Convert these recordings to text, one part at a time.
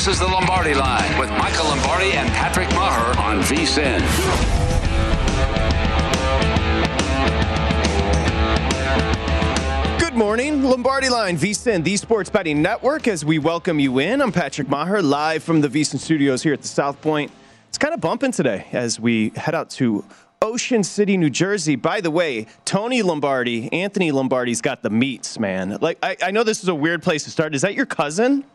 This is the Lombardi Line with Michael Lombardi and Patrick Meagher on VSIN. Good morning, Lombardi Line, VSIN, the Sports Betting Network. As we welcome you in, I'm Patrick Meagher, live from the VSIN studios here at the South Point. It's kind of bumping today as we head out to Ocean City, New Jersey. By the way, Tony Lombardi, Anthony Lombardi's got the meats, man. Like, I, I know this is a weird place to start. Is that your cousin?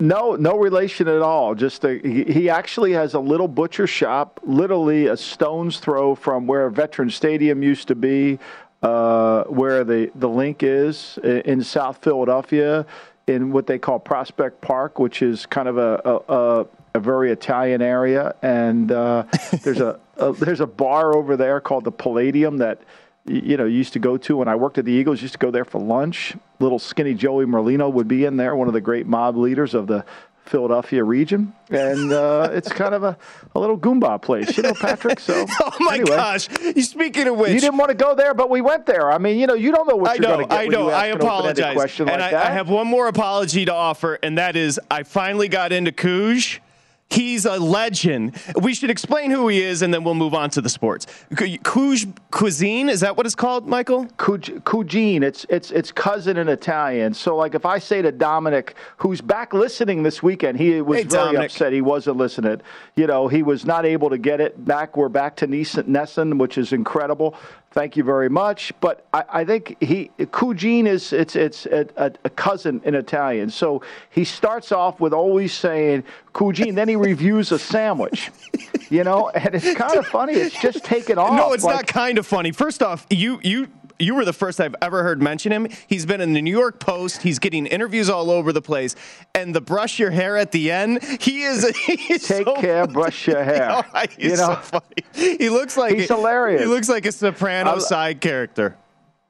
No, no relation at all. Just a, he, actually has a little butcher shop, literally a stone's throw from where Veteran Stadium used to be, uh, where the the link is in South Philadelphia, in what they call Prospect Park, which is kind of a a, a, a very Italian area. And uh, there's a, a there's a bar over there called the Palladium that you know, used to go to when I worked at the Eagles, used to go there for lunch. Little skinny Joey Merlino would be in there, one of the great mob leaders of the Philadelphia region. And uh, it's kind of a, a little Goomba place, you know, Patrick. So, oh my anyway, gosh! You speaking of which, you didn't want to go there, but we went there. I mean, you know, you don't know what I you're going to get. I know. I an apologize. Question and like I. I have one more apology to offer, and that is I finally got into Couge. He's a legend. We should explain who he is, and then we'll move on to the sports. Couge cuisine is that what it's called, Michael? Cuj- Cugine. It's it's it's cousin in Italian. So like if I say to Dominic, who's back listening this weekend, he was Hey, very Dominic. upset he wasn't listening. You know, he was not able to get it back. We're back to Nesson, which is incredible. Thank you very much. But I, I think he Cugine is it's it's a, a, cousin in Italian. So he starts off with always saying Cugine, then he reviews a sandwich. You know, and it's kind of funny. It's just taken off. No, it's Like, not kind of funny. First off, you you you were the first I've ever heard mention him. He's been in the New York Post. He's getting interviews all over the place. And the brush your hair at the end, he is. He Take so, care, brush your hair. Oh, he's you so know, funny. He looks like He's hilarious. He looks like a soprano I- side character.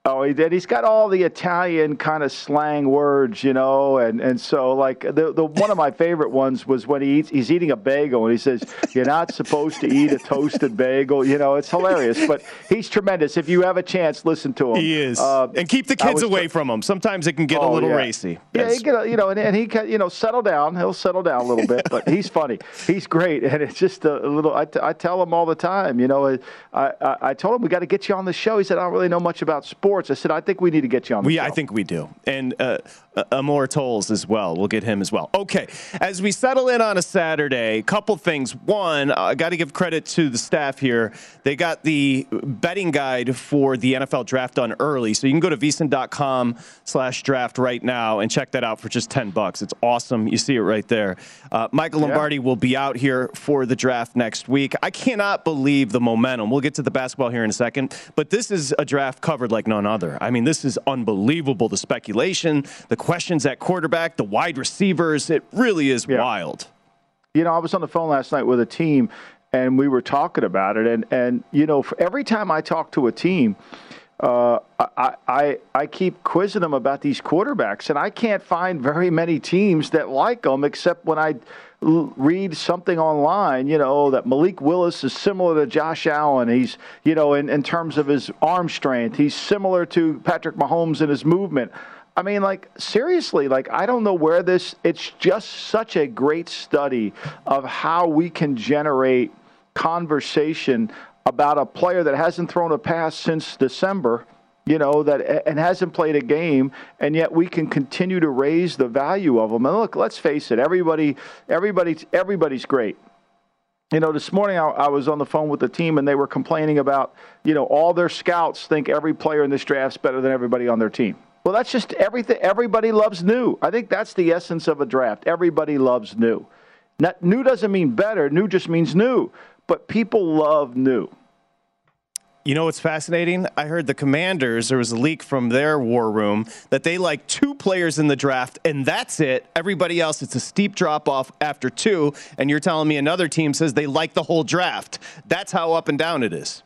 Oh, he did. He's got all the Italian kind of slang words, you know, and, and so like the the one of my favorite ones was when he eats he's eating a bagel and he says you're not supposed to eat a toasted bagel. You know, it's hilarious, but he's tremendous. If you have a chance, listen to him. He is. Uh, and keep the kids away tr- from him. Sometimes it can get a Oh, little yeah. racy. Yeah, he get a, you know, and, and he can, you know settle down. He'll settle down a little bit, but he's funny. He's great, and it's just a, little. I, t- I tell him all the time. You know, I, I, I told him we got to get you on the show. He said I don't really know much about sports. I said I think we need to get you on the We, show. I think we do. And uh, Amor Tolls as well. We'll get him as well. Okay. As we settle in on a Saturday, couple things. One, I got to give credit to the staff here. They got the betting guide for the NFL draft done early. So you can go to vsin.com slash draft right now and check that out for just 10 bucks. It's awesome. You see it right there. Uh, Michael Lombardi will be out here for the draft next week. I cannot believe the momentum. We'll get to the basketball here in a second, but this is a draft covered like none other. I mean, this is unbelievable. The speculation, the questions at quarterback, the wide receivers, it really is wild. You know, I was on the phone last night with a team, and we were talking about it. And and you know, every time I talk to a team, Uh, I, I I keep quizzing them about these quarterbacks, and I can't find very many teams that like them, except when I l- read something online. You know that Malik Willis is similar to Josh Allen. He's you know in, in terms of his arm strength, he's similar to Patrick Mahomes in his movement. I mean, like seriously, like I don't know where this. It's just such a great study of how we can generate conversation about a player that hasn't thrown a pass since December, you know, that and hasn't played a game, and yet we can continue to raise the value of them. And look, let's face it, everybody, everybody, everybody's great. You know, this morning I, I was on the phone with the team, and they were complaining about, you know, all their scouts think every player in this draft's better than everybody on their team. Well, that's just everything. Everybody loves new. I think that's the essence of a draft. Everybody loves new. Not, new doesn't mean better. New just means new. But people love new. You know what's fascinating? I heard the Commanders, there was a leak from their war room that they like two players in the draft, and that's it. Everybody else, it's a steep drop off after two. And you're telling me another team says they like the whole draft. That's how up and down it is.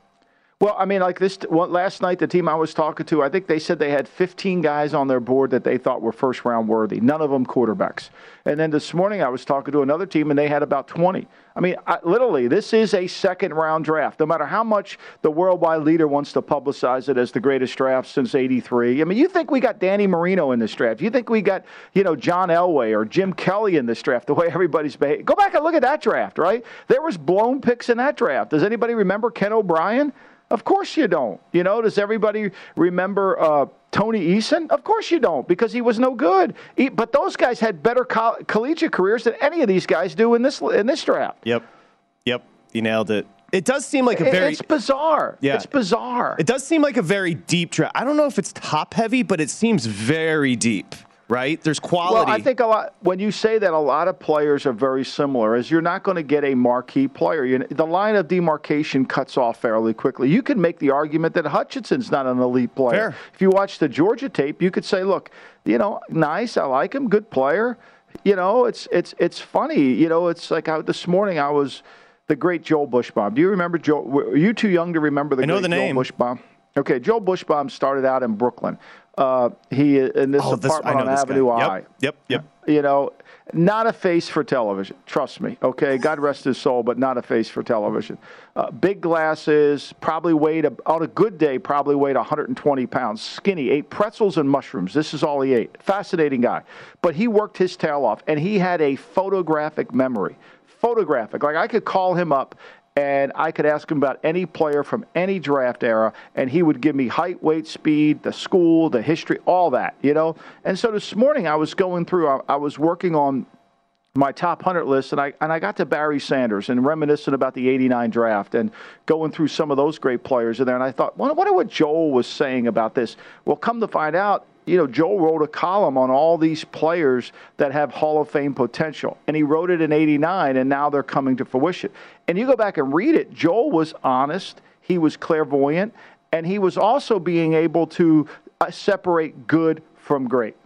Well, I mean, like this last night, the team I was talking to, I think they said they had 15 guys on their board that they thought were first round worthy. None of them quarterbacks. And then this morning, I was talking to another team, and they had about 20. I mean, I, literally, this is a second round draft. No matter how much the worldwide leader wants to publicize it as the greatest draft since '83. I mean, you think we got Danny Marino in this draft? You think we got you know John Elway or Jim Kelly in this draft? The way everybody's behaving. Go back and look at that draft, right? There was blown picks in that draft. Does anybody remember Ken O'Brien? Of course you don't. You know, does everybody remember uh, Tony Eason? Of course you don't, because he was no good. He, but those guys had better co- collegiate careers than any of these guys do in this in this draft. Yep, yep, you nailed it. It does seem like a very. It's bizarre. Yeah. It's bizarre. It does seem like a very deep draft. I don't know if it's top heavy, but it seems very deep right? There's quality. Well, I think a lot when you say that a lot of players are very similar, is you're not going to get a marquee player. You, the line of demarcation cuts off fairly quickly. You could make the argument that Hutchinson's not an elite player. Fair. If you watch the Georgia tape, you could say, look, you know, nice, I like him, good player. You know, it's it's it's funny. You know, it's like I, this morning I was the great Joel Buchsbaum. Do you remember Joel? Were you too young to remember the I know great the Joel name. Buchsbaum? Okay, Joel Buchsbaum started out in Brooklyn. Uh, he in this Oh, this- I apartment know on this guy. Avenue Yep, I. yep, yep. You know, not a face for television. Trust me. Okay, God rest his soul, but not a face for television. Uh, big glasses, probably weighed a, on a good day, probably weighed 120 pounds. Skinny, ate pretzels and mushrooms. This is all he ate. Fascinating guy, but he worked his tail off, and he had a photographic memory. Photographic, like I could call him up and I could ask him about any player from any draft era, and he would give me height, weight, speed, the school, the history, all that, you know. And so this morning I was going through, I, I was working on my top 100 list, and I, and I got to Barry Sanders and reminiscing about the 89 draft and going through some of those great players in there. And I thought, I wonder what Joel was saying about this. Well, come to find out, you know, Joel wrote a column on all these players that have Hall of Fame potential. And he wrote it in 89, and now they're coming to fruition. And you go back and read it, Joel was honest, he was clairvoyant, and he was also being able to uh, separate good from great.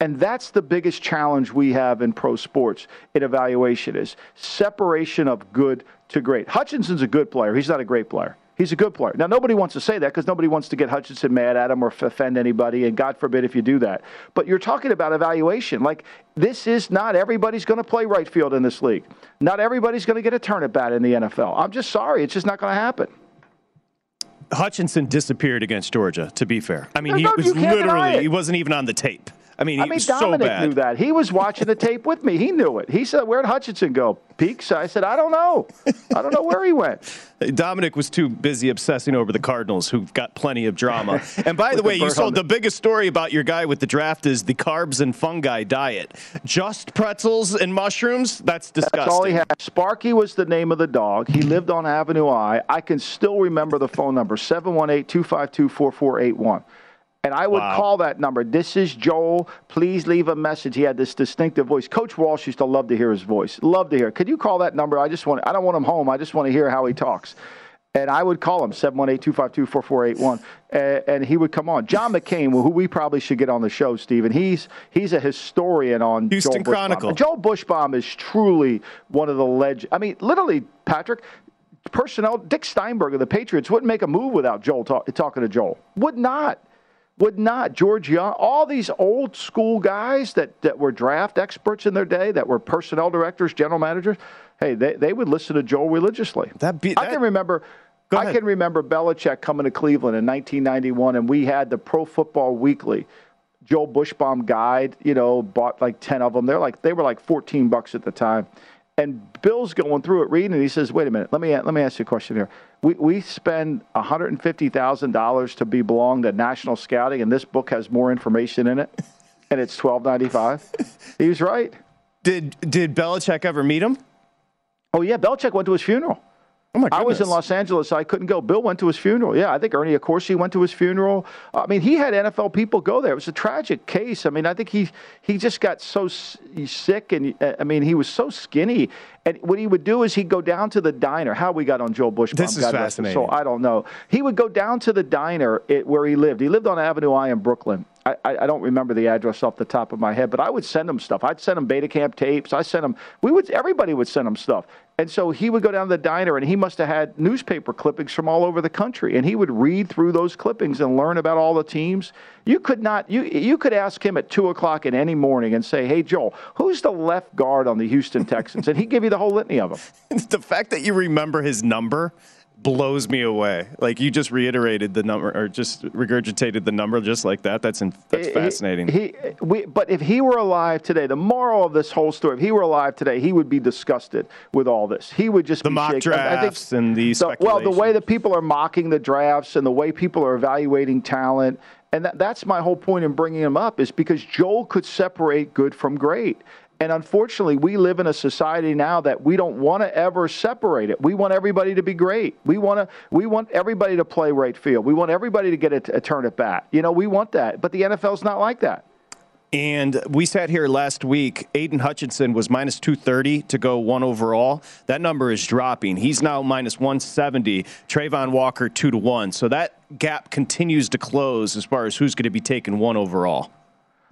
And that's the biggest challenge we have in pro sports in evaluation is separation of good to great. Hutchinson's a good player. He's not a great player. He's a good player. Now, nobody wants to say that because nobody wants to get Hutchinson mad at him or offend anybody, and God forbid if you do that. But you're talking about evaluation. Like, this is not everybody's going to play right field in this league. Not everybody's going to get a turn at bat in the NFL. I'm just sorry. It's just not going to happen. Hutchinson disappeared against Georgia. To be fair, I mean, No, he no, was you can't deny literally he wasn't even on the tape. I mean, he I mean, was so Dominic bad. knew that. He was watching the tape with me. He knew it. He said, Where'd Hutchinson go? Peaks? I said, I don't know. I don't know where he went. Dominic was too busy obsessing over the Cardinals, who've got plenty of drama. And by the With the way, you saw the biggest story about your guy with the draft is the carbs and fungi diet. Just pretzels and mushrooms? That's disgusting. That's all he had. Sparky was the name of the dog. He lived on Avenue I. I can still remember the phone number 718 252 4481. And I would Wow. call that number. This is Joel. Please leave a message. He had this distinctive voice. Coach Walsh used to love to hear his voice. Love to hear. Could you call that number? I just want. I don't want him home. I just want to hear how he talks. And I would call him 718-252-4481, and, and he would come on. John McClain, who we probably should get on the show, Stephen. He's he's a historian on Houston Joel Chronicle. And Joel Buchsbaum is truly one of the legends. I mean, literally, Patrick, personnel. Dick Steinberg of the Patriots wouldn't make a move without Joel talk, talking to Joel. Would not. Would not. George Young, all these old school guys that, that were draft experts in their day, that were personnel directors, general managers, hey, they, they would listen to Joel religiously. That be, I can remember. I can remember Belichick coming to Cleveland in 1991, and we had the Pro Football Weekly, Joel Buchsbaum guide. You know, bought like 10 of them. They're like they were like 14 bucks at the time. And Bill's going through it, reading, and he says, "Wait a minute. Let me let me ask you a question here. We we spend 150 thousand dollars to be belong to National Scouting, and this book has more information in it, and it's 12.95. he was right. Did did Belichick ever meet him? Oh yeah, Belichick went to his funeral. Oh my I was in. Los Angeles. I couldn't go. Bill went to his funeral. Yeah, I think Ernie Accorsi went to his funeral. I mean, he had NFL people go there. It was a tragic case. I mean, I think he he just got so sick, and uh, I mean, he was so skinny. And what he would do is he'd go down to the diner. How we got on Joel Bush? This is God fascinating. soul, I don't know. He would go down to the diner it, where he lived. He lived on Avenue I in Brooklyn. I, I, I don't remember the address off the top of my head, but I would send him stuff. I'd send him Betacam tapes. I sent him. We would. Everybody would send him stuff. And so he would go down to the diner, and he must have had newspaper clippings from all over the country, and he would read through those clippings and learn about all the teams. You could not. You you could ask him at two o'clock in any morning and say, "Hey Joel, who's the left guard on the Houston Texans?" and he'd give you the whole litany of them. the fact that you remember his number blows me away. Like you just reiterated the number or just regurgitated the number just like that. That's in, that's He- fascinating. He, we, but if he were alive today, the moral of this whole story, if he were alive today, he would be disgusted with all this. He would just The be mock shaken. I- I think drafts and the well, the way that people are mocking the drafts and the way people are evaluating talent, and that, that's my whole point in bringing him up is because Joel could separate good from great. And unfortunately, we live in a society now that we don't want to ever separate it. We want everybody to be great. We want to. We want everybody to play right field. We want everybody to get a, a turn at bat. You know, we want that. But the NFL's not like that. And we sat here last week. Aidan Hutchinson was minus 230 to go one overall. That number is dropping. He's now minus 170. Travon Walker, two to one. So that gap continues to close as far as who's going to be taken one overall.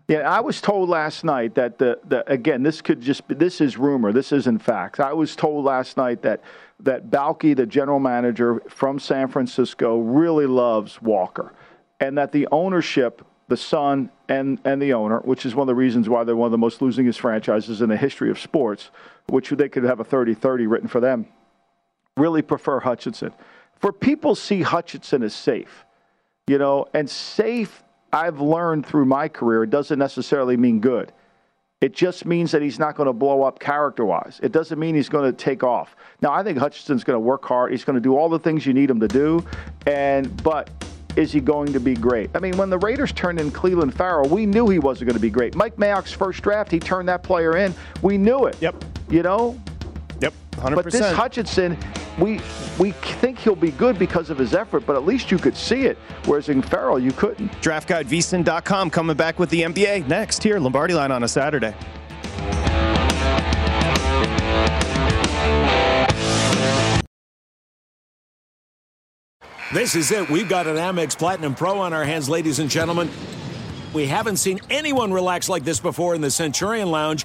Yeah, I was told last night that the, the again this could just be, this is rumor, this isn't fact. I was told last night that that Baalke, the general manager from San Francisco, really loves Walker, and that the ownership, the son and and the owner, which is one of the reasons why they're one of the most losingest franchises in the history of sports, which they could have a 30-30 written for them, really prefer Hutchinson. For people see Hutchinson as safe you know, and safe, I've learned through my career, it doesn't necessarily mean good. It just means that he's not going to blow up character wise. It doesn't mean he's going to take off. Now, I think Hutchinson's going to work hard. He's going to do all the things you need him to do. And, but is he going to be great? I mean, when the Raiders turned in Clelin Ferrell, we knew he wasn't going to be great. Mike Mayock's first draft, he turned that player in. We knew it. Yep. You know, 100%. but this Hutchinson, we we think he'll be good because of his effort, but at least you could see it. Whereas in Ferrell, you couldn't. DraftGuideVeason.com coming back with the NBA next here, Lombardi line on a Saturday. This is it. We've got an Amex Platinum Pro on our hands, ladies and gentlemen. We haven't seen anyone relax like this before in the Centurion Lounge.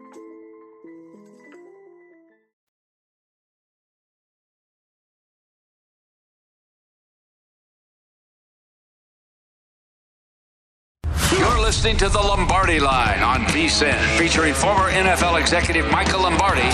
Listening to the Lombardi Line on VSIN, featuring former NFL executive Michael Lombardi.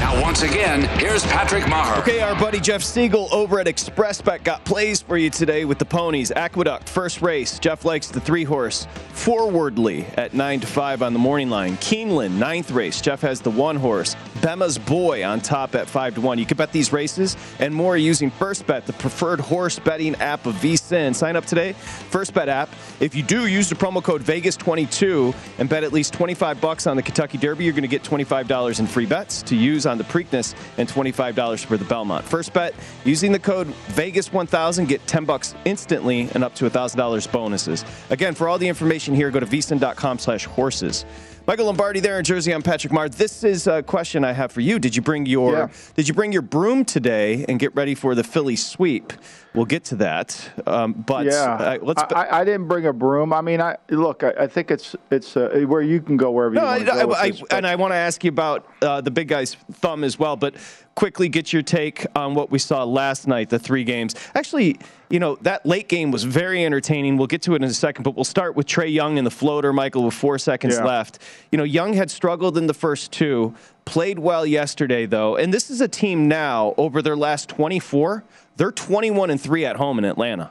Now, once again, here's Patrick Meagher. Okay, our buddy Jeff Siegel over at ExpressBet got plays for you today with the ponies. Aqueduct, first race. Jeff likes the three horse. Forwardly at 9 to 5 on the morning line. Keeneland, ninth race. Jeff has the one horse. Bema's Boy on top at 5 to 1. You can bet these races and more using First Bet, the preferred horse betting app of VSIN. Sign up today. First Bet app. If you do use the promo code Vegas22 and bet at least 25 bucks on the Kentucky Derby, you're going to get $25 in free bets to use on the Preakness and $25 for the Belmont. First bet using the code Vegas1000 get 10 bucks instantly and up to $1,000 bonuses. Again, for all the information here, go to vsin.com/horses. Michael Lombardi there in Jersey. I'm Patrick Meagher. This is a question I have for you. Did you bring your Yeah. Did you bring your broom today and get ready for the Philly sweep? We'll get to that. Um, but yeah, uh, let's. I, I, didn't bring a broom. I mean, I look. I, I think it's it's uh, where you can go wherever no, you want to go. I- this, and I want to ask you about uh, the big guy's thumb as well. But quickly, get your take on what we saw last night. The three games. Actually, you know that late game was very entertaining. We'll get to it in a second. But we'll start with Trae Young and the floater, Michael, with four seconds Yeah. left. You know, Young had struggled in the first two. Played well yesterday, though. And this is a team now, over their last 24, they're 21 and 3 at home in Atlanta.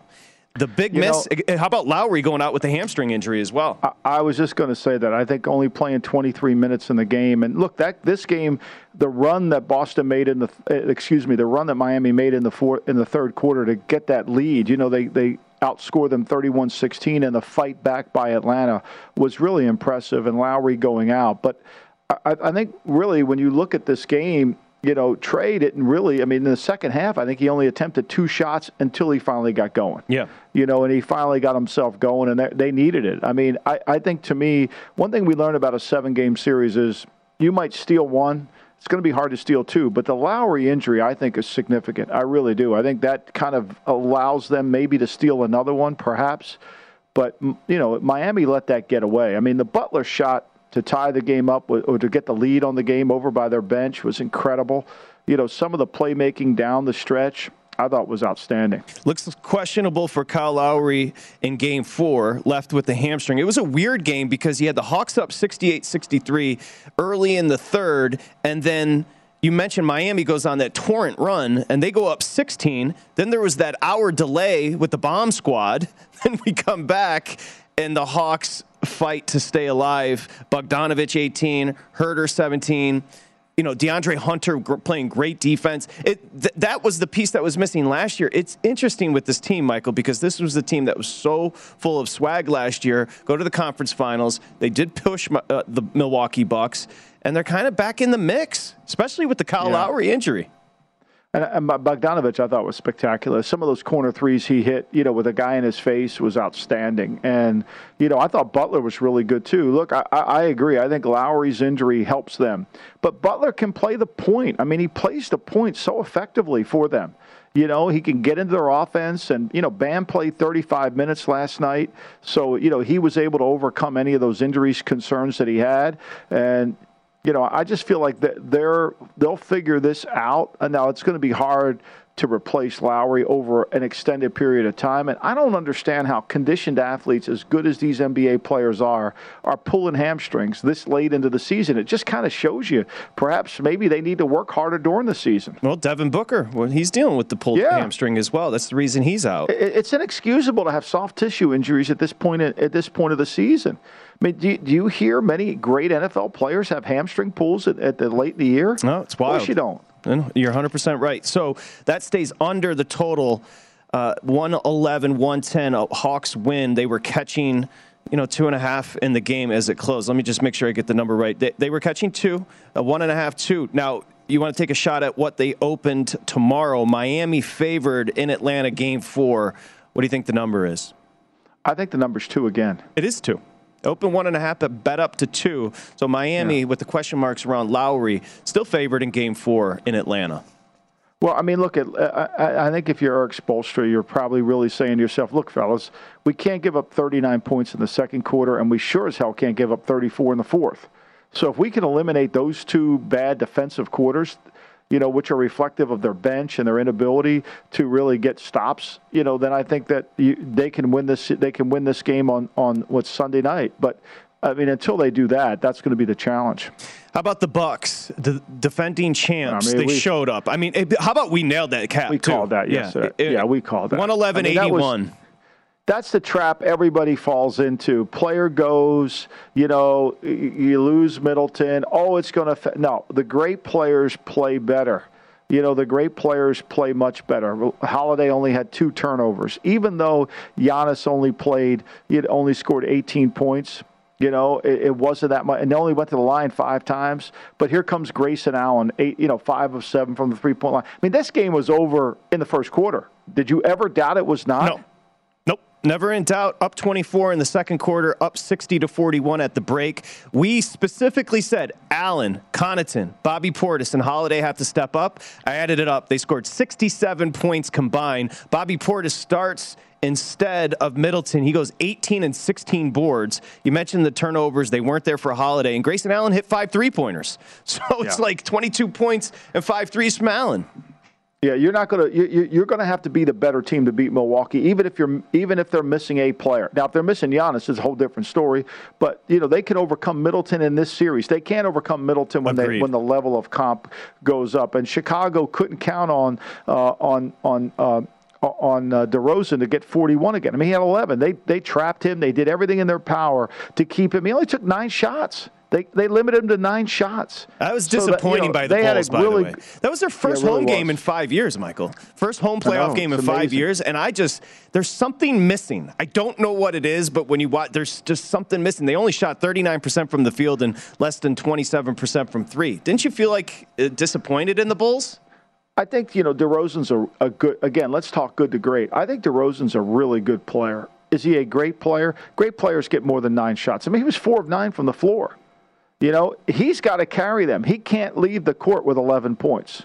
The big You miss. know- eh, how about Lowry going out with a hamstring injury as well? I, I was just going to say that I think only playing 23 minutes in the game, and look, that this game, the run that Boston made in the, uh, excuse me, the run that Miami made in the fourth, in the third quarter to get that lead. You know, they they outscored them 31-16, and the fight back by Atlanta was really impressive. And Lowry going out, but I, I think really when you look at this game. You know, Trae didn't really. I mean, in the second half, I think he only attempted two shots until he finally got going Yeah. you know, and he finally got himself going, and they- they needed it. I mean, I, I think to me, one thing we learned about a seven game series is you might steal one. It's going to be hard to steal two, but the Lowry injury, I think, is significant. I really do. I think that kind of allows them maybe to steal another one, perhaps. But, you know, Miami let that get away. I mean, the Butler shot to tie the game up or to get the lead on the game over by their bench was incredible. You know, some of the playmaking down the stretch, I thought was outstanding. Looks questionable for Kyle Lowry in game four, left with the hamstring. It was a weird game because he had the Hawks up 68 63 early in the third, and then you mentioned Miami goes on that torrent run and they go up 16. Then there was that hour delay with the bomb squad. Then we come back and the Hawks fight to stay alive. Bogdanovich 18, Huerter 17 you know, DeAndre Hunter playing great defense. It th- that was the piece that was missing last year. It's interesting with this team, Michael, because this was the team that was so full of swag last year. Go to the conference finals. They did push my, uh, the Milwaukee Bucks, and they're kind of back in the mix, especially with the Kyle Yeah. Lowry injury. And, and Bogdanovich, I thought was spectacular. Some of those corner threes he hit, you know, with a guy in his face was outstanding. And you know, I thought Butler was really good too. Look, I, I agree. I think Lowry's injury helps them, but Butler can play the point. I mean, he plays the point so effectively for them. You know, he can get into their offense, and you know, Bam played 35 minutes last night, so you know he was able to overcome any of those injuries concerns that he had, and you know, I just feel like they're they'll figure this out. And now it's going to be hard to replace Lowry over an extended period of time. And I don't understand how conditioned athletes, as good as these NBA players are, are pulling hamstrings this late into the season. It just kind of shows you perhaps maybe they need to work harder during the season. Well, Devin Booker, well, he's dealing with the pulled Yeah. hamstring as well. That's the reason he's out. It's inexcusable to have soft tissue injuries at this point at this point of the season. I mean, do you, do you hear many great NFL players have hamstring pulls at, at the late in the year? No, it's wild. Of course you don't. You're 100% right. So that stays under the total uh, 111, 110. uh, Hawks win. They were catching, you know, two and a half in the game as it closed. Let me just make sure I get the number right. They, they were catching two, uh, one and a half, two. Now, you want to take a shot at what they opened tomorrow. Miami favored in Atlanta game four. What do you think the number is? I think the number's two again. It is two. Open one and a half, but bet up to two. So Miami, with the question marks around Lowry, still favored in game four in Atlanta. Well, I mean, look at. Uh, I, I- I think if you're Erik Spoelstra, you're probably really saying to yourself, "Look, fellas, we can't give up 39 points in the second quarter, and we sure as hell can't give up 34 in the fourth. So if we can eliminate those two bad defensive quarters, you know, which are reflective of their bench and their inability to really get stops, you know, then I think that you, they can win this. They can win this game on on what's Sunday night. But I mean, until they do that, that's going to be the challenge. How about the Bucks, the defending champs? I mean, they we- showed up. I mean, how about we nailed that cap? We too? called that yesterday. it- Yeah, we called that. 111 I mean, that was- 81. That's the trap everybody falls into. Player goes, you know, you lose Middleton. Oh, it's going to. No, the great players play better. You know, the great players play much better. Holiday only had two turnovers, even though Giannis only played, he had only scored 18 points. You know, it, it wasn't that much, and they only went to the line five times. But here comes Grayson Allen, eight, you know, five of seven from the three point line. I mean, this game was over in the first quarter. Did you ever doubt it was not? No. Never in doubt. Up 24 in the second quarter, up 60 to 41 at the break. We specifically said Allen, Connaughton, Bobby Portis, and Holiday have to step up. I added it up. They scored 67 points combined. Bobby Portis starts instead of Middleton. He goes 18 and 16 boards. You mentioned the turnovers. They weren't there for Holiday. And Grayson Allen hit five three pointers. So it's Yeah. like 22 points and five threes from Allen. Yeah, you're not gonna you, you- you're gonna have to be the better team to beat Milwaukee, even if you're even if they're missing a player. Now, if they're missing Giannis, it's a whole different story. But you know they can overcome Middleton in this series. They can't overcome Middleton when they when the level of comp goes up. And Chicago couldn't count on uh, on on. Uh, on uh, DeRozan to get 41 again. I mean, he had 11. They they trapped him. They did everything in their power to keep him. He only took nine shots. They they limited him to nine shots. That was So that, you disappointing know, by the they had a Bulls, by really- the way. That was their first Yeah, really home game in five years, Michael. First home playoff know, game in it's five years, and I just there's something missing. I don't know what it is, but when you watch, there's just something missing. They only shot 39% from the field and less than 27% from three. Didn't you feel like uh, disappointed in the Bulls? I think you know DeRozan's a, a good. Again, let's talk good to great. I think DeRozan's a really good player. Is he a great player? Great players get more than nine shots. I mean, he was four of nine from the floor. You know, he's got to carry them. He can't leave the court with 11 points.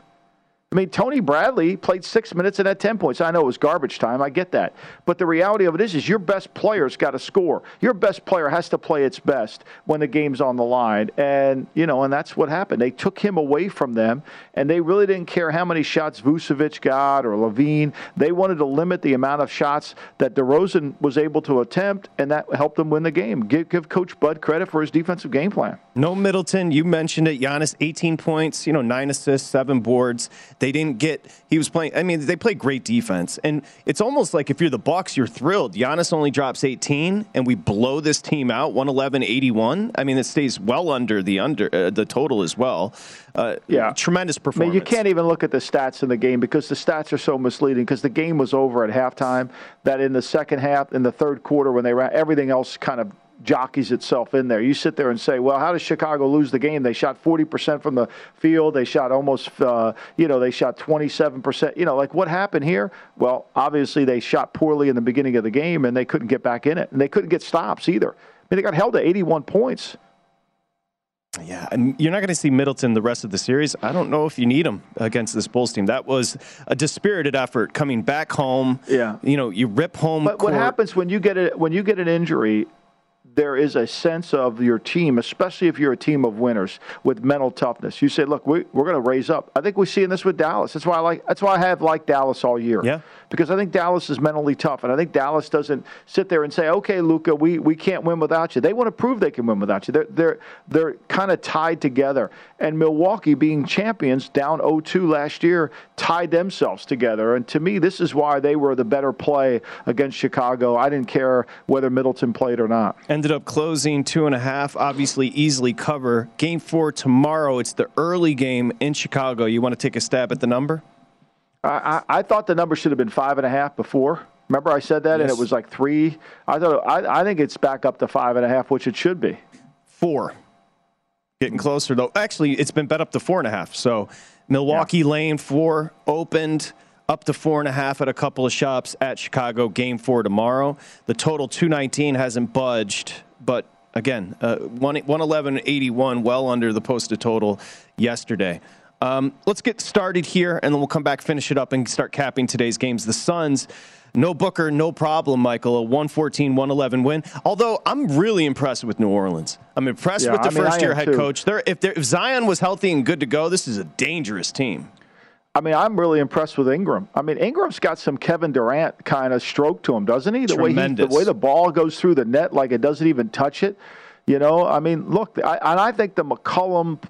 I mean, Tony Bradley played six minutes and had 10 points. I know it was garbage time. I get that. But the reality of it is, is your best player's got to score. Your best player has to play its best when the game's on the line. And, you know, and that's what happened. They took him away from them, and they really didn't care how many shots Vucevic got or LaVine. They wanted to limit the amount of shots that DeRozan was able to attempt, and that helped them win the game. Give, give Coach Bud credit for his defensive game plan. No Middleton. You mentioned it. Giannis, 18 points, you know, nine assists, seven boards. They didn't get, he was playing, I mean, they play great defense. And it's almost like if you're the Bucks, you're thrilled. Giannis only drops 18 and we blow this team out 111 81. I mean, it stays well under the under uh, the total as well. Uh, Yeah. Tremendous performance. I mean, you can't even look at the stats in the game because the stats are so misleading. Because the game was over at halftime. That in the second half, in the third quarter, when they ran, everything else kind of jockeys itself in there. You sit there and say, "Well, how does Chicago lose the game? They shot 40% from the field. They shot almost, uh, you know, they shot 27%. You know, like what happened here? Well, obviously they shot poorly in the beginning of the game and they couldn't get back in it, and they couldn't get stops either. I mean, they got held to 81 points. Yeah, and you're not going to see Middleton the rest of the series. I don't know if you need him against this Bulls team. That was a dispirited effort coming back home. Yeah. You know, you rip home. But what happens when you get a, when you get an injury? There is a sense of your team, especially if you're a team of winners with mental toughness. You say, "Look, we, we're going to raise up." I think we're seeing this with Dallas. That's why I like. That's why I have liked Dallas all year. Yeah. Because I think Dallas is mentally tough, and I think Dallas doesn't sit there and say, "Okay, Luka, we, we can't win without you." They want to prove they can win without you. They're they're they're kind of tied together. And Milwaukee, being champions, down 0-2 last year, tied themselves together. And to me, this is why they were the better play against Chicago. I didn't care whether Middleton played or not. Ended up closing two and a half. Obviously, easily cover. Game four tomorrow. It's the early game in Chicago. You want to take a stab at the number? I, I, I thought the number should have been five and a half before. Remember, I said that, and it was like three. I thought I, I think it's back up to five and a half, which it should be. Four. Getting closer though. Actually, it's been bet up to four and a half. So Milwaukee Lane four opened up to four and a half at a couple of shops at Chicago. Game four tomorrow. The total two nineteen hasn't budged, but again, uh, one one eleven eighty one, well under the posted total yesterday. Um, let's get started here, and then we'll come back, finish it up, and start capping today's games. The Suns. No Booker, no problem, Michael. A 114 111 win. Although I'm really impressed with New Orleans. I'm impressed Yeah, with the I mean, first year head too. coach. They're, if, they're, if Zion was healthy and good to go, this is a dangerous team. I mean, I'm really impressed with Ingram. I mean, Ingram's got some Kevin Durant kind of stroke to him, doesn't he? The way he, the way the ball goes through the net, like it doesn't even touch it. You know, I mean, look, I, and I think the McCollum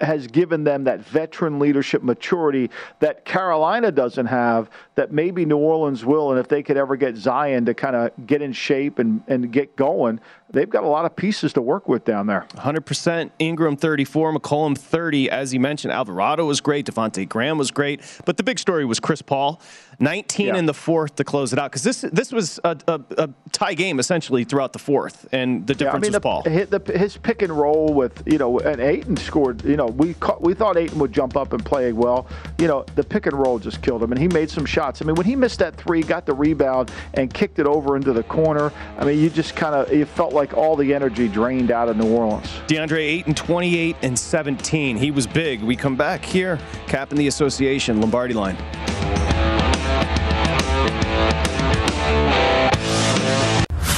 has given them that veteran leadership maturity that Carolina doesn't have, that maybe New Orleans will. And if they could ever get Zion to kind of get in shape and, and get going, they've got a lot of pieces to work with down there. 100% Ingram 34, McCollum 30. As you mentioned, Alvarado was great. Devontae Graham was great. But the big story was Chris Paul, 19 Yeah. in the fourth to close it out. Because this this was a, a, a tie game essentially throughout the fourth. And the Yeah, difference I mean, was Paul. the, hit the, his pick and roll with you know, and Ayton scored. You know, we ca- we thought Ayton would jump up and play well. You know, the pick and roll just killed him, and he made some shots. I mean, when he missed that three, got the rebound, and kicked it over into the corner. I mean, you just kind of you felt like all the energy drained out of New Orleans. DeAndre Ayton, 28 and 17. He was big. We come back here, capping the association, Lombardi line.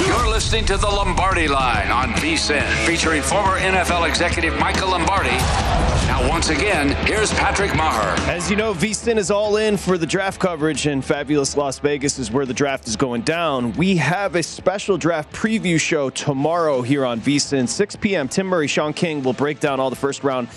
You're listening to the Lombardi Line on VSIN, featuring former NFL executive Michael Lombardi. Once again, here's Patrick Meagher. As you know, VSIN is all in for the draft coverage, and fabulous Las Vegas is where the draft is going down. We have a special draft preview show tomorrow here on VSIN, 6 p.m. Tim Murray, Sean King will break down all the first round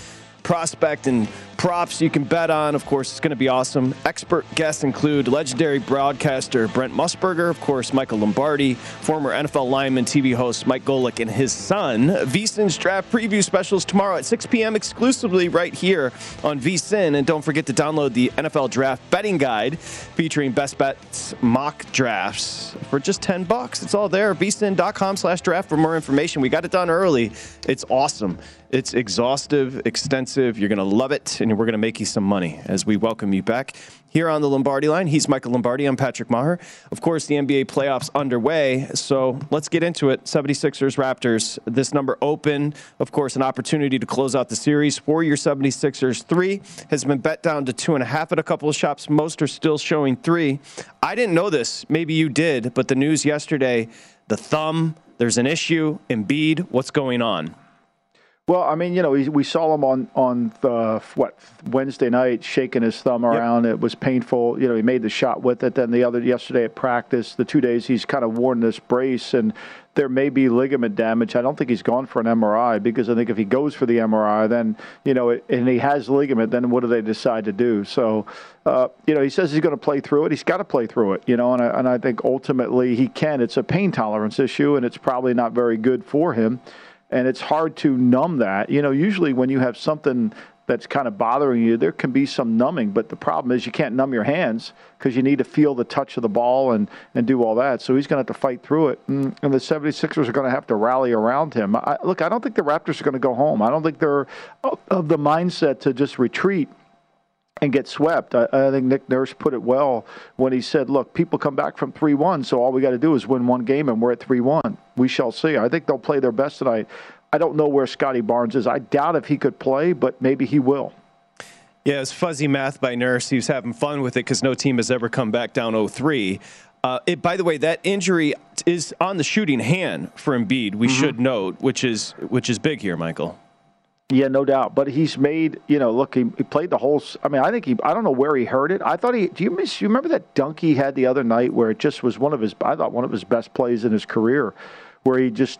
prospect and props you can bet on. Of course, it's going to be awesome. Expert guests include legendary broadcaster Brent Musburger, of course, Michael Lombardi, former NFL lineman, TV host Mike Golic, and his son. VSIN's draft preview specials tomorrow at 6 p.m. exclusively right here on VSIN. And don't forget to download the NFL Draft Betting Guide featuring best bets mock drafts for just 10 bucks. It's all there. VSIN.com slash draft for more information. We got it done early. It's awesome. It's exhaustive, extensive. You're going to love it, and we're going to make you some money as we welcome you back here on the Lombardi line. He's Michael Lombardi. I'm Patrick Meagher. Of course, the NBA playoffs underway, so let's get into it. 76ers Raptors. This number open, of course, an opportunity to close out the series for your 76ers. Three has been bet down to two and a half at a couple of shops. Most are still showing three. I didn't know this. Maybe you did, but the news yesterday, the thumb. There's an issue. Embiid, what's going on? Well, I mean, you know, we, we saw him on on the what Wednesday night shaking his thumb around. It was painful. You know, he made the shot with it. Then the other yesterday at practice, the two days he's kind of worn this brace, and there may be ligament damage. I don't think he's gone for an MRI because I think if he goes for the MRI, then you know, it, and he has ligament, then what do they decide to do? So, uh, you know, he says he's going to play through it. He's got to play through it. You know, and I, and I think ultimately he can. It's a pain tolerance issue, and it's probably not very good for him and it's hard to numb that. You know, usually when you have something that's kind of bothering you, there can be some numbing, but the problem is you can't numb your hands because you need to feel the touch of the ball and, and do all that. So he's going to have to fight through it. And, and the 76ers are going to have to rally around him. I, look, I don't think the Raptors are going to go home. I don't think they're of, of the mindset to just retreat and get swept. I, I think Nick Nurse put it well when he said, "Look, people come back from three-one, so all we got to do is win one game, and we're at three-one. We shall see." I think they'll play their best tonight. I don't know where Scottie Barnes is. I doubt if he could play, but maybe he will. Yeah, it's fuzzy math by Nurse. He was having fun with it because no team has ever come back down 0-3. Uh, it, by the way, that injury is on the shooting hand for Embiid. We should note, which is which is big here, Michael. Yeah, no doubt. But he's made, you know, look, he, he played the whole. I mean, I think he. I don't know where he heard it. I thought he. Do you miss? You remember that dunk he had the other night where it just was one of his. I thought one of his best plays in his career, where he just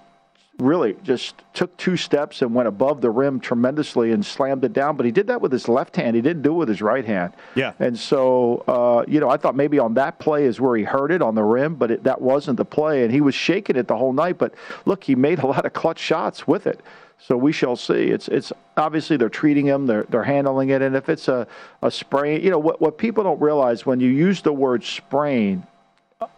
really just took two steps and went above the rim tremendously and slammed it down. But he did that with his left hand. He didn't do it with his right hand. Yeah. And so, uh, you know, I thought maybe on that play is where he heard it on the rim, but it, that wasn't the play. And he was shaking it the whole night. But look, he made a lot of clutch shots with it. So we shall see. It's it's obviously they're treating them, they're they're handling it, and if it's a, a sprain, you know what what people don't realize when you use the word sprain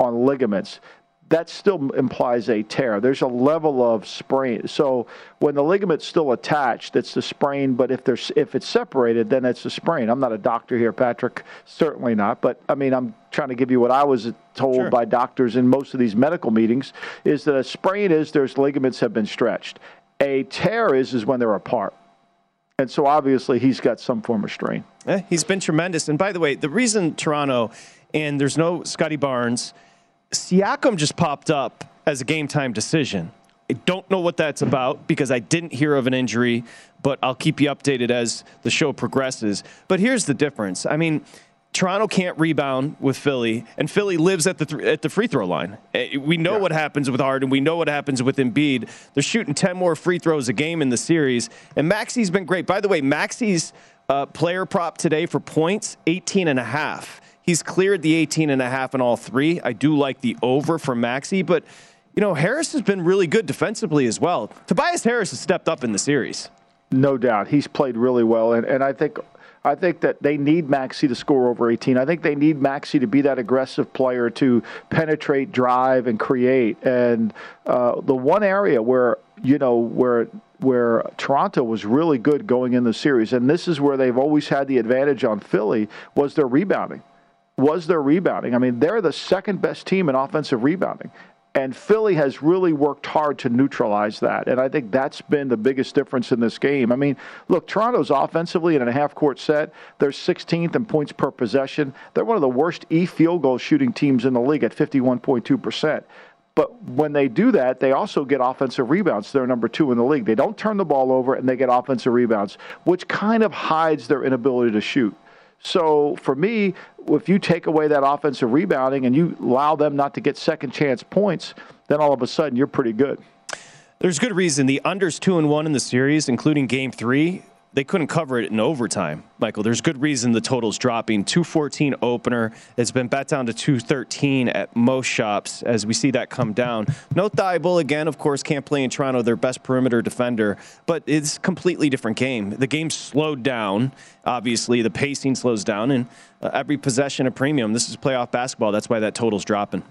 on ligaments, that still implies a tear. There's a level of sprain. So when the ligament's still attached, it's the sprain. But if there's if it's separated, then it's a sprain. I'm not a doctor here, Patrick. Certainly not. But I mean, I'm trying to give you what I was told Sure. by doctors in most of these medical meetings is that a sprain is there's ligaments have been stretched. A tear is is when they're apart. And so obviously he's got some form of strain. Eh, he's been tremendous. And by the way, the reason Toronto and there's no Scottie Barnes, Siakam just popped up as a game time decision. I don't know what that's about because I didn't hear of an injury, but I'll keep you updated as the show progresses. But here's the difference. I mean, Toronto can't rebound with Philly, and Philly lives at the th- at the free throw line. Eh, we know yeah. what happens with Harden. We know what happens with Embiid. They're shooting ten more free throws a game in the series, and Maxey's been great. By the way, Maxey's uh, player prop today for points 18 and a half. He's cleared the 18 and a half in all three. I do like the over for Maxey, but you know, Harris has been really good defensively as well. Tobias Harris has stepped up in the series. No doubt. He's played really well. And, and I think I think that they need Maxey to score over 18. I think they need Maxey to be that aggressive player to penetrate, drive, and create. And uh, the one area where you know where where Toronto was really good going in the series, and this is where they've always had the advantage on Philly, was their rebounding. Was their rebounding? I mean, they're the second best team in offensive rebounding, and Philly has really worked hard to neutralize that. And I think that's been the biggest difference in this game. I mean, look, Toronto's offensively in a half court set, they're 16th in points per possession. They're one of the worst E field goal shooting teams in the league at 51.2%. But when they do that, they also get offensive rebounds. They're number two in the league. They don't turn the ball over and they get offensive rebounds, which kind of hides their inability to shoot. So for me, if you take away that offensive rebounding and you allow them not to get second chance points, then all of a sudden you're pretty good. There's good reason. The unders two and one in the series, including game three, they couldn't cover it in overtime. Michael, there's good reason the total's dropping. 214 opener. It's been bet down to 213 at most shops as we see that come down. No Thybulle again, of course, can't play in Toronto, their best perimeter defender, but it's completely different game. The game slowed down. Obviously, the pacing slows down, and uh, every possession a premium. This is playoff basketball. That's why that total's dropping.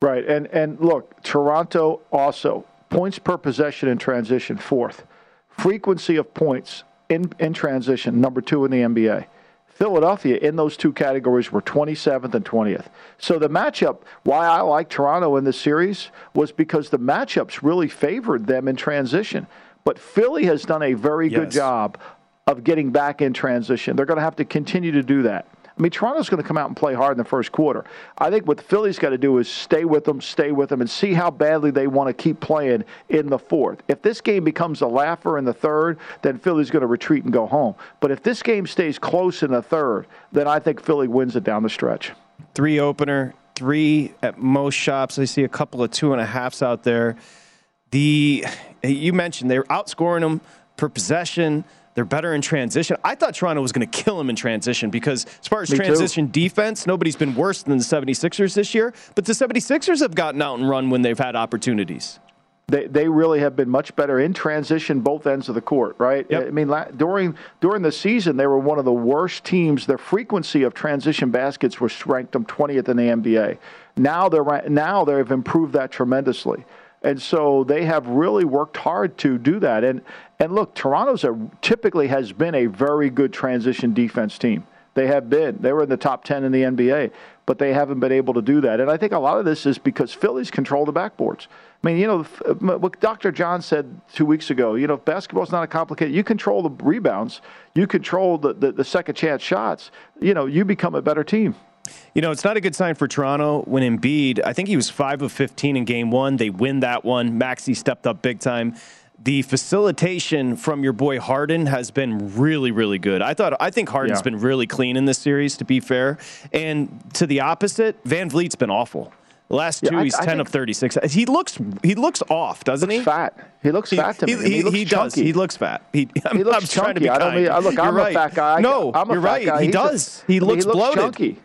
Right, and and look, Toronto also points per possession in transition fourth, frequency of points in, in transition, number two in the NBA. Philadelphia in those two categories were 27th and 20th. So the matchup, why I like Toronto in this series, was because the matchups really favored them in transition. But Philly has done a very yes. good job of getting back in transition. They're going to have to continue to do that. I mean, Toronto's going to come out and play hard in the first quarter. I think what the Phillies got to do is stay with them, stay with them, and see how badly they want to keep playing in the fourth. If this game becomes a laugher in the third, then Philly's going to retreat and go home. But if this game stays close in the third, then I think Philly wins it down the stretch. Three opener, three at most shops. I see a couple of two and a halfs out there. The you mentioned they are outscoring them per possession. They're better in transition. I thought Toronto was going to kill them in transition because, as far as Me transition too. defense, nobody's been worse than the 76ers this year. But the 76ers have gotten out and run when they've had opportunities. They, they really have been much better in transition both ends of the court, right? Yep. I mean, during during the season, they were one of the worst teams. Their frequency of transition baskets was ranked them 20th in the NBA. Now they're now they've improved that tremendously. And so they have really worked hard to do that. And and look, Toronto's a, typically has been a very good transition defense team. They have been. They were in the top 10 in the NBA, but they haven't been able to do that. And I think a lot of this is because Phillies control the backboards. I mean, you know, what Dr. John said two weeks ago, you know, basketball's not a complicated. You control the rebounds, you control the, the, the second chance shots, you know, you become a better team. You know, it's not a good sign for Toronto when Embiid, I think he was 5 of 15 in game one. They win that one. Maxey stepped up big time. The facilitation from your boy Harden has been really, really good. I thought I think Harden's yeah. been really clean in this series, to be fair. And to the opposite, VanVleet's been awful. Last two, yeah, I, he's I ten of thirty-six. He looks he looks off, doesn't he? Fat. He looks fat to me. He, he, he, he does. He looks fat. He, I'm, he looks I'm trying to be. I don't mean. Look. I'm you're a fat guy. No, I'm a you're right. Guy. He does. he looks, looks bloated. Chunky.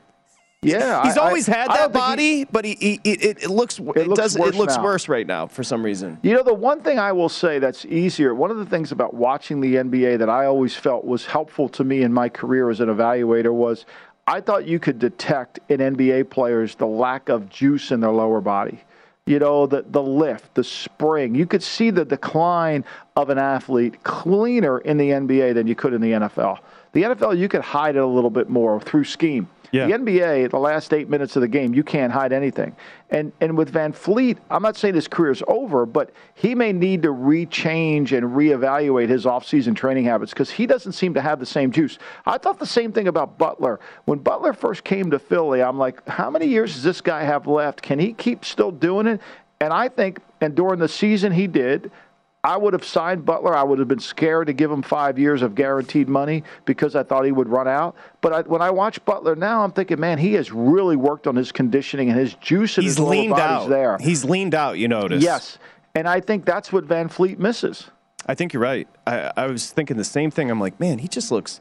Yeah, he's I, always I, had that body, but he, he, it, it, looks it, it looks does worse it looks now. worse right now for some reason. You know, the one thing I will say that's easier. One of the things about watching the NBA that I always felt was helpful to me in my career as an evaluator was I thought you could detect in NBA players the lack of juice in their lower body you know, the, the lift, the spring. You could see the decline of an athlete cleaner in the NBA than you could in the NFL. The NFL, you could hide it a little bit more through scheme. Yeah. The NBA, the last eight minutes of the game, you can't hide anything. And and with VanVleet, I'm not saying his career is over, but he may need to rechange and reevaluate his offseason training habits because he doesn't seem to have the same juice. I thought the same thing about Butler. When Butler first came to Philly, I'm like, how many years does this guy have left? Can he keep still doing it? And I think, and during the season he did, I would have signed Butler. I would have been scared to give him five years of guaranteed money because I thought he would run out. But I, when I watch Butler now, I'm thinking, man, he has really worked on his conditioning and his juice and He's his leaned out. there. He's leaned out. You notice? Yes, and I think that's what VanVleet misses. I think you're right. I, I was thinking the same thing. I'm like, man, he just looks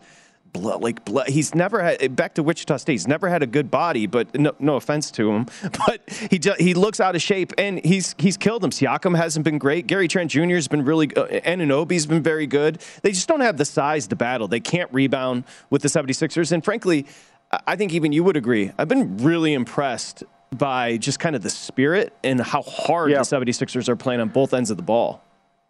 blood, like blood. He's never had eh, back to Wichita State. He's never had a good body, but no, no offense to him, but he just, he looks out of shape and he's he's killed him. Siakam hasn't been great. Gary Trent Jr. has been really uh, good. Anunoby's been very good. They just don't have the size to battle. They can't rebound with the 76ers. And frankly, I- I think even you would agree. I've been really impressed by just kind of the spirit and how hard Yeah. the 76ers are playing on both ends of the ball.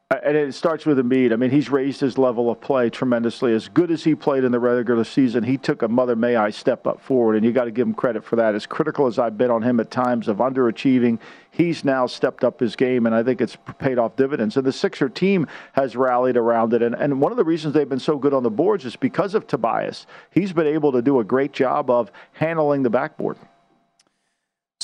Uh, And it starts with Embiid. I mean, he's raised his level of play tremendously. As good as he played in the regular season, he took a mother may I step up forward, and you got to give him credit for that. As critical as I've been on him at times of underachieving, he's now stepped up his game, and I think it's paid off dividends. And the Sixer team has rallied around it. And, and one of the reasons they've been so good on the boards is because of Tobias. He's been able to do a great job of handling the backboard.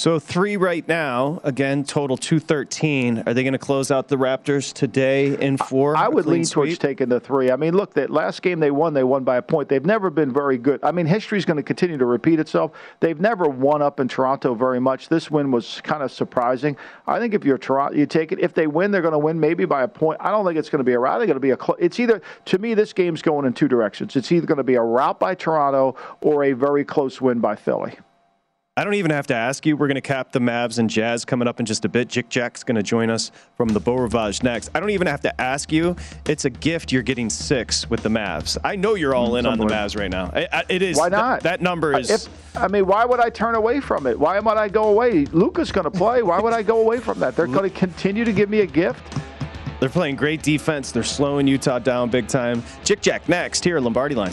So three right now. Again, total two thirteen. Are they going to close out the Raptors today in four? I would lean towards taking the three. I mean, look, that last game they won, they won by a point. They've never been very good. I mean, history's going to continue to repeat itself. They've never won up in Toronto very much. This win was kind of surprising. I think if you're Toronto, you take it. If they win, they're going to win maybe by a point. I don't think it's going to be a rout. They're going to be a. Cl- it's either to me, this game's going in two directions. It's either going to be a rout by Toronto or a very close win by Philly. I don't even have to ask you. We're going to cap the Mavs and Jazz coming up in just a bit. Jick Jack's going to join us from the Beau Rivage next. I don't even have to ask you. It's a gift you're getting six with the Mavs. I know you're all in on the Mavs right now. I- I- It is. Why th- not? that number is. If, I mean, why would I turn away from it? Why would I go away? Luka's going to play. Why would I go away from that? They're going to continue to give me a gift. They're playing great defense. They're slowing Utah down big time. Jick Jack next here, at Lombardi line.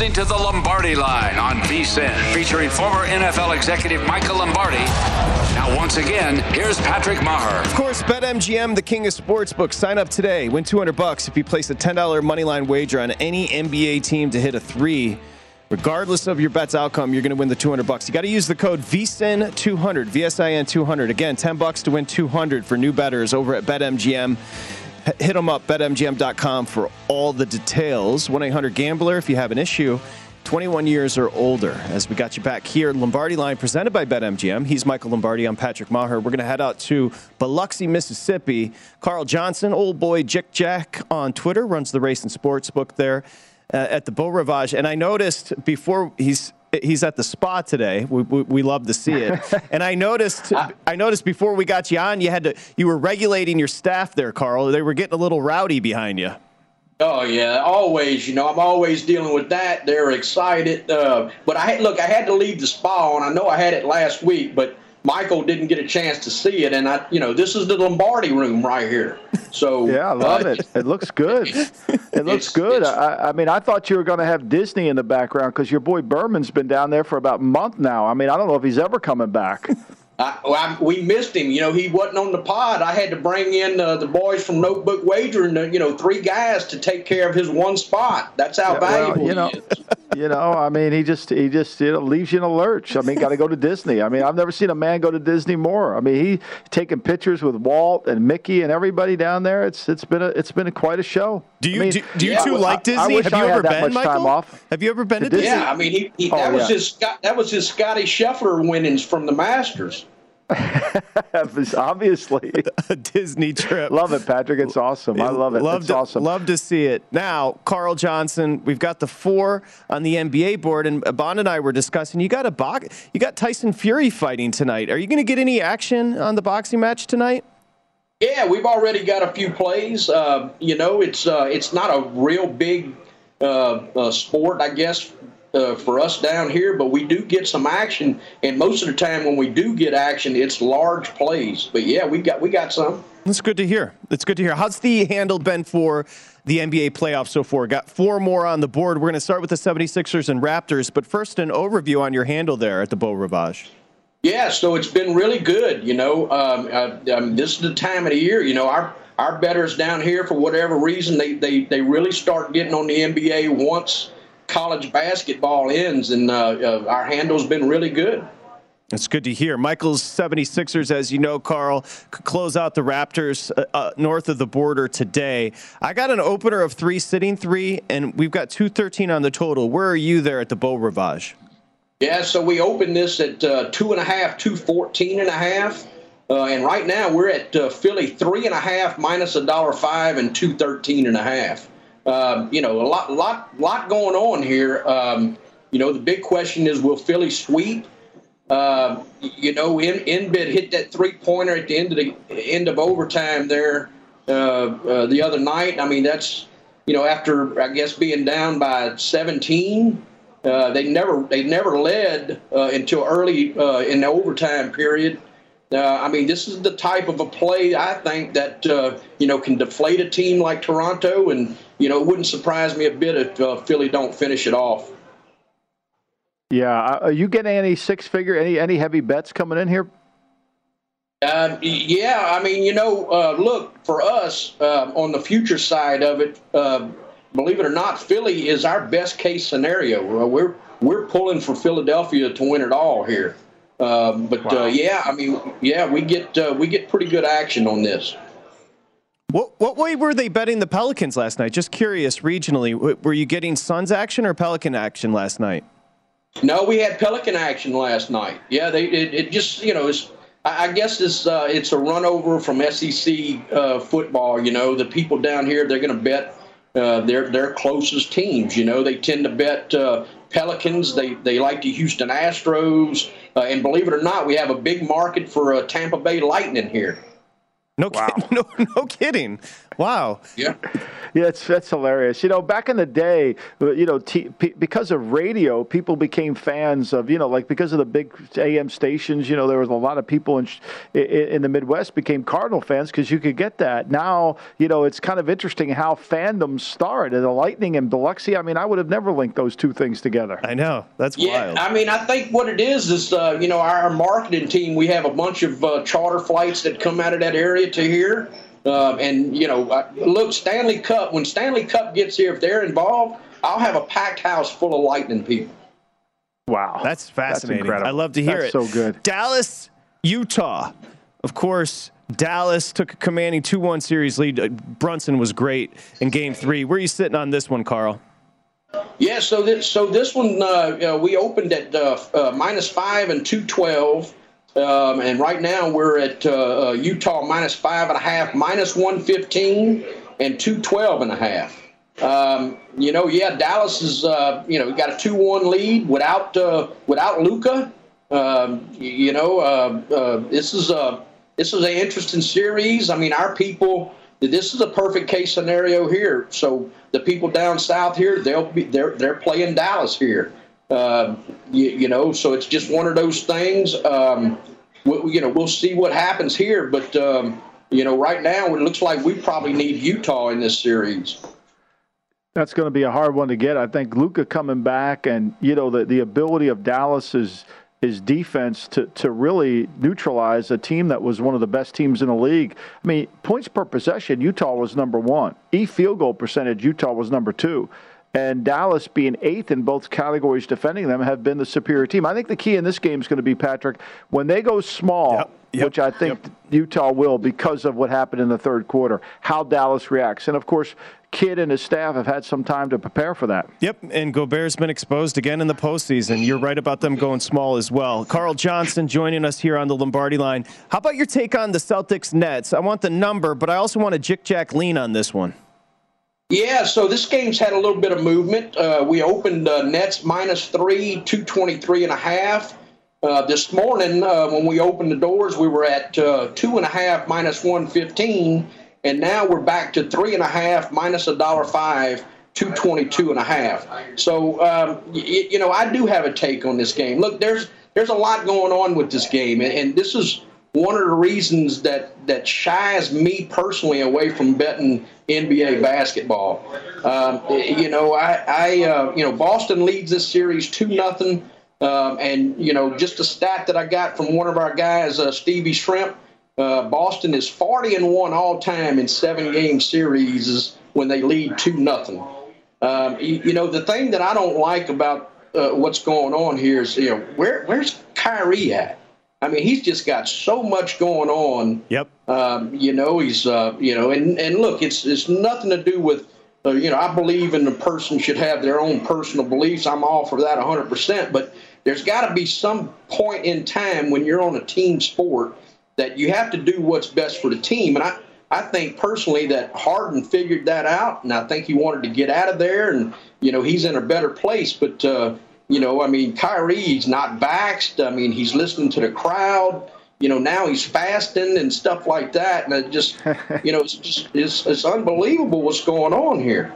Listening to the Lombardi Line on VSIN, featuring former NFL executive Michael Lombardi. Now, once again, here's Patrick Meagher. Of course, BetMGM, the king of sportsbooks. Sign up today. Win 200 bucks if you place a $10 money line wager on any NBA team to hit a three. Regardless of your bet's outcome, you're going to win the 200 bucks. You got to use the code VSIN200, VSIN 200. Again, 10 bucks to win 200 for new bettors over at BetMGM. Hit them up, betmgm.com for all the details. 1 800 Gambler if you have an issue. 21 years or older. As we got you back here, Lombardi Line presented by BetMGM. He's Michael Lombardi. I'm Patrick Meagher. We're going to head out to Biloxi, Mississippi. Carl Johnson, old boy Jick Jack on Twitter, runs the race and sports book there uh, at the Beau Rivage. And I noticed before he's he's at the spa today. We, we, we love to see it. and I noticed I noticed before we got you on, you had to you were regulating your staff there, Carl. They were getting a little rowdy behind you. Oh yeah, always. You know, I'm always dealing with that. They're excited, uh, but I had, look. I had to leave the spa, and I know I had it last week, but Michael didn't get a chance to see it, and I, you know, this is the Lombardi room right here. So yeah, I love uh, it. It looks good. It looks it's, good. It's, I, I, mean, I thought you were going to have Disney in the background because your boy Berman's been down there for about a month now. I mean, I don't know if he's ever coming back. I, I, we missed him. You know, he wasn't on the pod. I had to bring in uh, the boys from Notebook Wagering, uh, you know, three guys to take care of his one spot. That's how yeah, valuable well, you know, is. You know, I mean, he just he just you know, leaves you in a lurch. I mean, got to go to Disney. I mean, I've never seen a man go to Disney more. I mean, he taking pictures with Walt and Mickey and everybody down there. It's it's been a it's been a, quite a show. Do you I mean, do, do, you yeah, two like Disney? I, I Have you I ever been, Michael? Have you ever been to, to Disney? Yeah, I mean, he, he that oh, was yeah. his that was his Scottie Scheffler winnings from the Masters. Obviously, a Disney trip. Love it, Patrick. It's awesome. I love it. Love it's to, awesome. Love to see it. Now, Carl Johnson, we've got the four on the NBA board, and Bond and I were discussing. You got a box. You got Tyson Fury fighting tonight. Are you going to get any action on the boxing match tonight? Yeah, we've already got a few plays. Uh, you know, it's uh, it's not a real big uh, uh sport, I guess, uh, for us down here, but we do get some action, and most of the time when we do get action, it's large plays. But yeah, we got we got some. That's good to hear. That's good to hear. How's the handle been for the NBA playoffs so far? Got four more on the board. We're going to start with the 76ers and Raptors, but first, an overview on your handle there at the Beau Rivage. Yeah, so it's been really good. You know, um, uh, um, this is the time of the year. You know, our our betters down here, for whatever reason, they they they really start getting on the NBA once college basketball ends, and uh, uh, our handle's been really good. It's good to hear. Michael's 76ers, as you know, Carl, close out the Raptors uh, uh, north of the border today. I got an opener of three sitting three, and we've got 213 on the total. Where are you there at the Beau Rivage? Yeah, so we opened this at uh, two and a half, 214 and a half. Uh, and right now we're at uh, Philly three and a half minus a dollar five and 213 and a half. Um, you know, a lot, lot, lot going on here. Um, you know, the big question is, will Philly sweep? Uh, you know, in Embiid hit that three pointer at the end of the end of overtime there uh, uh, the other night. I mean, that's you know after I guess being down by 17. Uh, they never they never led uh, until early uh, in the overtime period. I mean, this is the type of a play I think that you know can deflate a team like Toronto and you know, it wouldn't surprise me a bit if uh, Philly don't finish it off. Yeah, uh, are you getting any six figure, any any heavy bets coming in here? Uh, yeah, I mean, you know, uh, look for us uh, on the future side of it. Uh, believe it or not, Philly is our best case scenario. we're we're pulling for Philadelphia to win it all here. Um, but wow. yeah, I mean, yeah, we get we get pretty good action on this. What what way were they betting the Pelicans last night? Just curious, regionally, were you getting Suns action or Pelican action last night? No, we had Pelican action last night. Yeah, they it, it just you know it's I guess it's uh, it's a run over from SEC uh, football. You know, the people down here they're going to bet uh, their their closest teams. You know, they tend to bet uh, Pelicans. They they like the Houston Astros, uh, and believe it or not, we have a big market for uh, Tampa Bay Lightning here. No, wow. no, no kidding. Wow. Yeah. Yeah, it's that's hilarious. You know, back in the day, you know, t- p- because of radio, people became fans of, you know, like because of the big AM stations. You know, there was a lot of people in in, in the Midwest became Cardinal fans because you could get that. Now, you know, it's kind of interesting how fandoms start. And the Lightning and Biloxi. I mean, I would have never linked those two things together. I know that's yeah, wild. I mean, I think what it is is, uh, you know, our marketing team. We have a bunch of uh, charter flights that come out of that area to here uh, and you know, look, Stanley Cup. When Stanley Cup gets here, if they're involved, I'll have a packed house full of Lightning people. Wow, that's fascinating. That's I love to hear that's it. So good. Dallas, Utah. Of course, Dallas took a commanding 2 1 series lead. Uh, Brunson was great in game three. Where are you sitting on this one, Carl? Yeah, so this so this one uh, we opened at uh, uh, minus five and two twelve, um, and right now we're at uh, uh, Utah minus five and a half, minus one fifteen, and two twelve and a half. Um, you know, yeah, Dallas is uh, you know got a two one lead without without Luka. Um, you know, this is a this is an interesting series. I mean, our people this is a perfect case scenario here. So the people down south here, they'll be they're they're playing Dallas here. Uh, you, you, know, so it's just one of those things. Um, we, you know, we'll see what happens here, but um, you know, right now it looks like we probably need Utah in this series. That's going to be a hard one to get. I think Luka coming back, and you know, the the ability of Dallas is his defense to, to really neutralize a team that was one of the best teams in the league. I mean, points per possession, Utah was number one. E field goal percentage, Utah was number two. And Dallas, being eighth in both categories defending them, have been the superior team. I think the key in this game is going to be, Patrick, when they go small, yep, yep, which I think yep. Utah will because of what happened in the third quarter, how Dallas reacts. And of course, Kidd and his staff have had some time to prepare for that. Yep, and Gobert's been exposed again in the postseason. You're right about them going small as well. Carl Johnson joining us here on the Lombardi line. How about your take on the Celtics Nets? I want the number, but I also want a Jick Jack lean on this one. Yeah, so this game's had a little bit of movement. Uh, we opened uh, Nets minus three, 223 and a half. Uh, this morning, uh, when we opened the doors, we were at uh, two and a half minus 115 and now we're back to three and a half minus a dollar five 222 and a half so um, you, you, know i do have a take on this game look there's there's a lot going on with this game and, and this is one of the reasons that that shies me personally away from betting NBA basketball. Um, you know, I, I uh, you know Boston leads this series two nothing, um, and you know just a stat that I got from one of our guys, uh, Stevie Shrimp. Uh, Boston is 40 and one all time in seven game series when they lead two nothing. Um, you, you, know the thing that I don't like about uh, what's going on here is you know where where's Kyrie at? I mean he's just got so much going on. Yep. Um, you know he's uh, you know and and look it's it's nothing to do with. Uh, you know, I believe in the person should have their own personal beliefs. I'm all for that 100%. But there's got to be some point in time when you're on a team sport that you have to do what's best for the team. And I, I think personally that Harden figured that out, and I think he wanted to get out of there, and you know he's in a better place. But uh, you know, I mean, Kyrie's not vaxxed. I mean, he's listening to the crowd. You know, now he's fasting and stuff like that, and it just, you know, it's just it's, it's unbelievable what's going on here.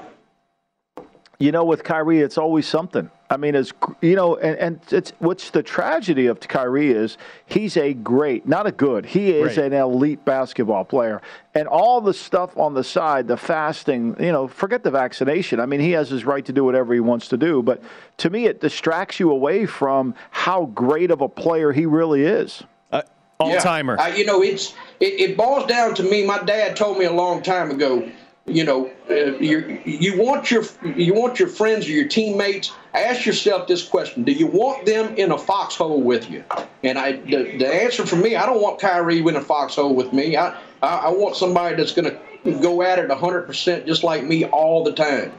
You know, with Kyrie, it's always something. I mean, it's you know, and, and it's what's the tragedy of Kyrie is he's a great, not a good, he is an elite basketball player, and all the stuff on the side, the fasting, you know, forget the vaccination. I mean, he has his right to do whatever he wants to do, but to me, it distracts you away from how great of a player he really is. Uh, all timer. Yeah. Uh, you know, it's it, it boils down to me. My dad told me a long time ago you know, uh, you want your you want your friends or your teammates. Ask yourself this question: Do you want them in a foxhole with you? And I, the, the answer for me, I don't want Kyrie in a foxhole with me. I I, I want somebody that's going to go at it 100 percent, just like me, all the time.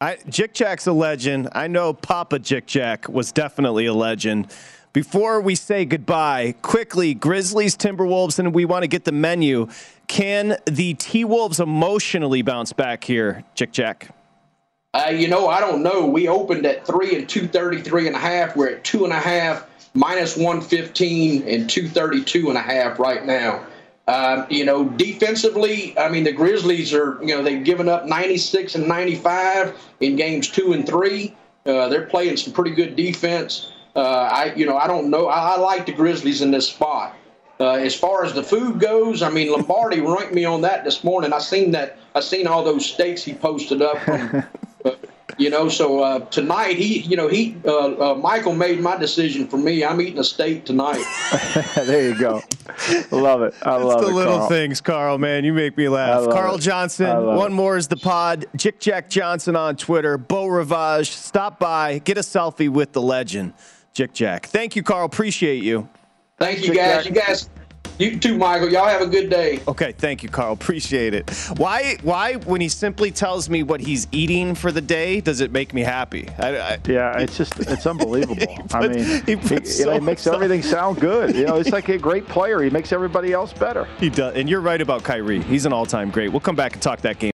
I, Jick Jack's a legend. I know Papa Jick Jack was definitely a legend. Before we say goodbye, quickly, Grizzlies, Timberwolves, and we want to get the menu. Can the T Wolves emotionally bounce back here, Jick Jack? Uh, you know, I don't know. We opened at three and two thirty three and a half. We're at two and a half, minus one fifteen, and two thirty two and a half right now. Uh, you know, defensively, I mean, the Grizzlies are, you know, they've given up 96 and 95 in games two and three. Uh, they're playing some pretty good defense. Uh, I, you know, I don't know. I, I like the Grizzlies in this spot. Uh, as far as the food goes, I mean, Lombardi ranked me on that this morning. I seen that. I seen all those steaks he posted up. From, uh, you know, so uh, tonight he, you know, he, uh, uh, Michael made my decision for me. I'm eating a steak tonight. there you go. Love it. I love the it, little Carl. things, Carl. Man, you make me laugh. Carl it. Johnson. One it. more is the pod. Jick Jack Johnson on Twitter. Beau Rivage. Stop by. Get a selfie with the legend. Jick Jack. Thank you, Carl. Appreciate you. Thank you, guys. You guys, You too, Michael. Y'all have a good day. Okay, thank you, Carl. Appreciate it. Why? Why? When he simply tells me what he's eating for the day, does it make me happy? I, I, yeah, it's just it's unbelievable. put, I mean, he, he, so you know, he makes everything sound good. You know, it's like a great player. He makes everybody else better. He does, and you're right about Kyrie. He's an all-time great. We'll come back and talk that game.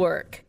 Network.